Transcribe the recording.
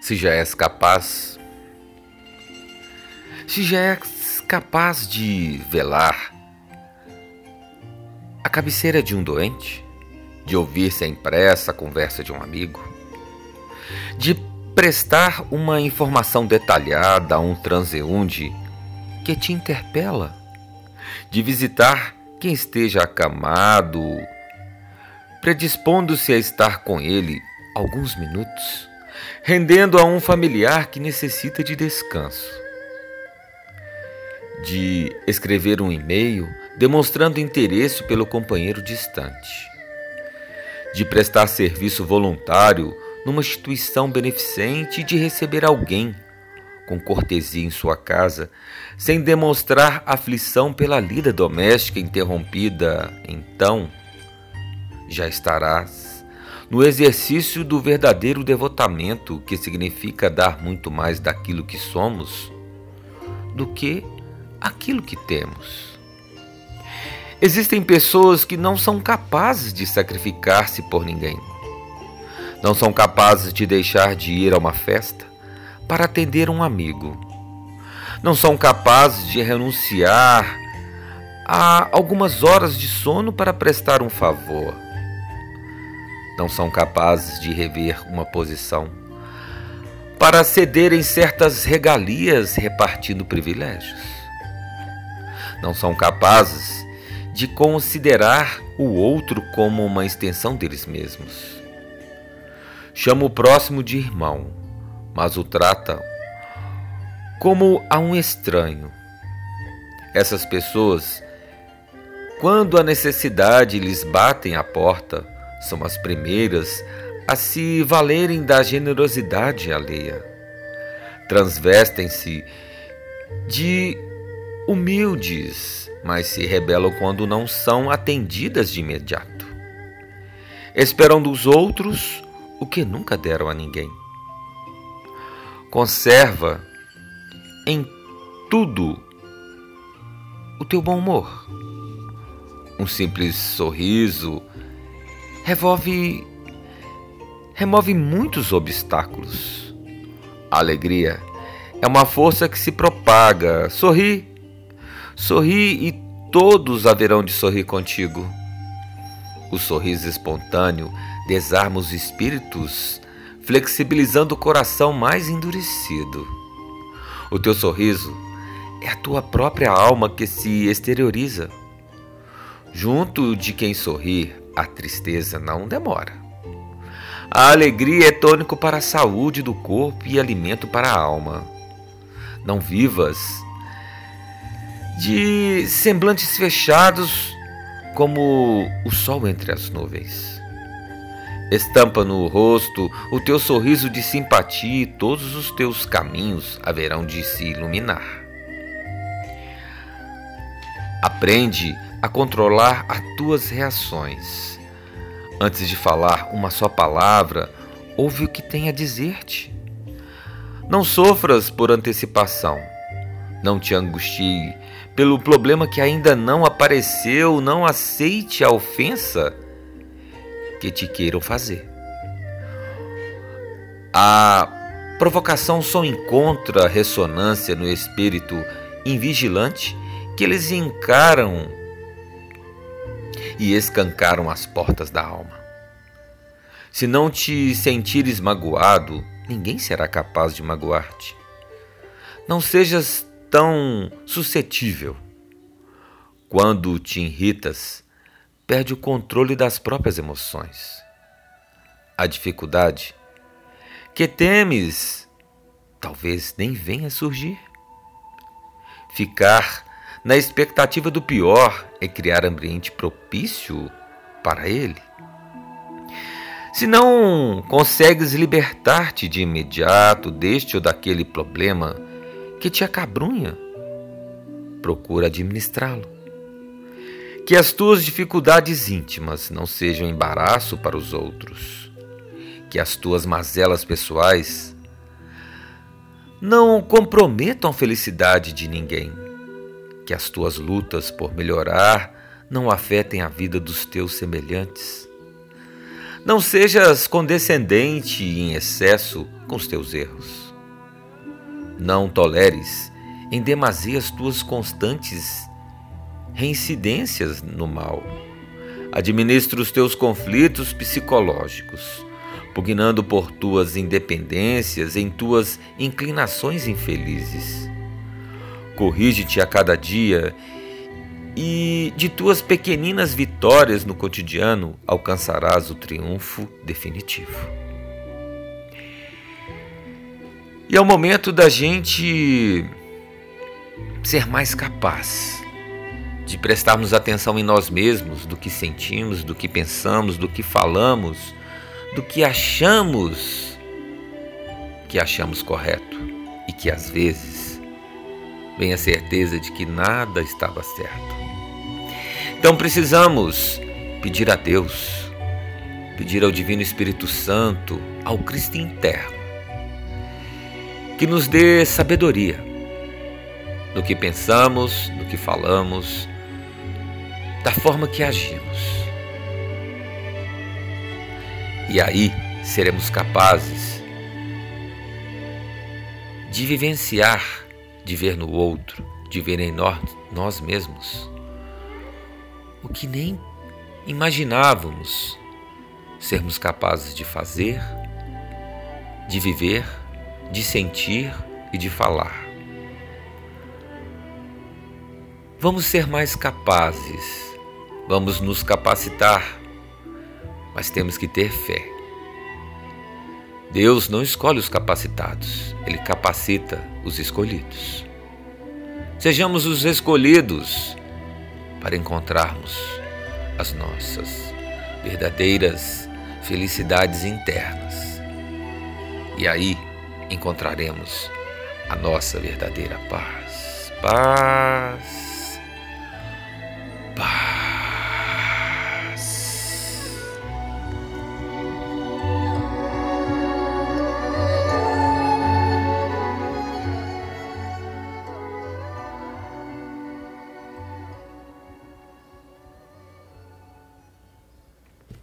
se já és capaz, se já és capaz de velar a cabeceira de um doente, de ouvir sem pressa a conversa de um amigo, de prestar uma informação detalhada a um transeunte que te interpela, de visitar quem esteja acamado, predispondo-se a estar com ele alguns minutos, rendendo a um familiar que necessita de descanso, de escrever um e-mail demonstrando interesse pelo companheiro distante, de prestar serviço voluntário numa instituição beneficente e de receber alguém com cortesia em sua casa, sem demonstrar aflição pela lida doméstica interrompida, então já estarás no exercício do verdadeiro devotamento, que significa dar muito mais daquilo que somos do que aquilo que temos. Existem pessoas que não são capazes de sacrificar-se por ninguém. Não são capazes de deixar de ir a uma festa para atender um amigo. Não são capazes de renunciar a algumas horas de sono para prestar um favor. Não são capazes de rever uma posição para cederem certas regalias repartindo privilégios. Não são capazes de considerar o outro como uma extensão deles mesmos. Chama o próximo de irmão mas o trata como a um estranho. Essas pessoas, quando a necessidade lhes batem à porta, são as primeiras a se valerem da generosidade alheia. Transvestem-se de humildes, mas se rebelam quando não são atendidas de imediato. Esperam dos outros o que nunca deram a ninguém. Conserva em tudo o teu bom humor. Um simples sorriso revolve remove muitos obstáculos. A alegria é uma força que se propaga. Sorri, sorri e todos haverão de sorrir contigo. O sorriso espontâneo desarma os espíritos flexibilizando o coração mais endurecido. O teu sorriso é a tua própria alma que se exterioriza. Junto de quem sorri, a tristeza não demora. A alegria é tônico para a saúde do corpo e alimento para a alma. Não vivas de semblantes fechados como o sol entre as nuvens. Estampa no rosto o teu sorriso de simpatia e todos os teus caminhos haverão de se iluminar. Aprende a controlar as tuas reações. Antes de falar uma só palavra, ouve o que tem a dizer-te. Não sofras por antecipação. Não te angustie pelo problema que ainda não apareceu. Não aceite a ofensa que te queiram fazer. A provocação só encontra ressonância no espírito invigilante que eles encaram e escancaram as portas da alma. Se não te sentires magoado, ninguém será capaz de magoar-te. Não sejas tão suscetível. Quando te irritas, perde o controle das próprias emoções. A dificuldade que temes talvez nem venha surgir. Ficar na expectativa do pior é criar ambiente propício para ele. Se não consegues libertar-te de imediato deste ou daquele problema que te acabrunha, procura administrá-lo. Que as tuas dificuldades íntimas não sejam embaraço para os outros. Que as tuas mazelas pessoais não comprometam a felicidade de ninguém. Que as tuas lutas por melhorar não afetem a vida dos teus semelhantes. Não sejas condescendente em excesso com os teus erros. Não toleres em demasia as tuas constantes reincidências no mal. Administra os teus conflitos psicológicos, pugnando por tuas independências em tuas inclinações infelizes. Corrige-te a cada dia e de tuas pequeninas vitórias no cotidiano alcançarás o triunfo definitivo. E é o momento da gente ser mais capaz de prestarmos atenção em nós mesmos, do que sentimos, do que pensamos, do que falamos, do que achamos que achamos correto e que às vezes vem a certeza de que nada estava certo. Então precisamos pedir a Deus, pedir ao Divino Espírito Santo, ao Cristo interno, que nos dê sabedoria no que pensamos, no que falamos, da forma que agimos. E aí seremos capazes de vivenciar, de ver no outro, de ver em nós, nós mesmos o que nem imaginávamos sermos capazes de fazer, de viver, de sentir e de falar. Vamos ser mais capazes, vamos nos capacitar, mas temos que ter fé. Deus não escolhe os capacitados, Ele capacita os escolhidos. Sejamos os escolhidos para encontrarmos as nossas verdadeiras felicidades internas. E aí encontraremos a nossa verdadeira paz. Paz. Paz.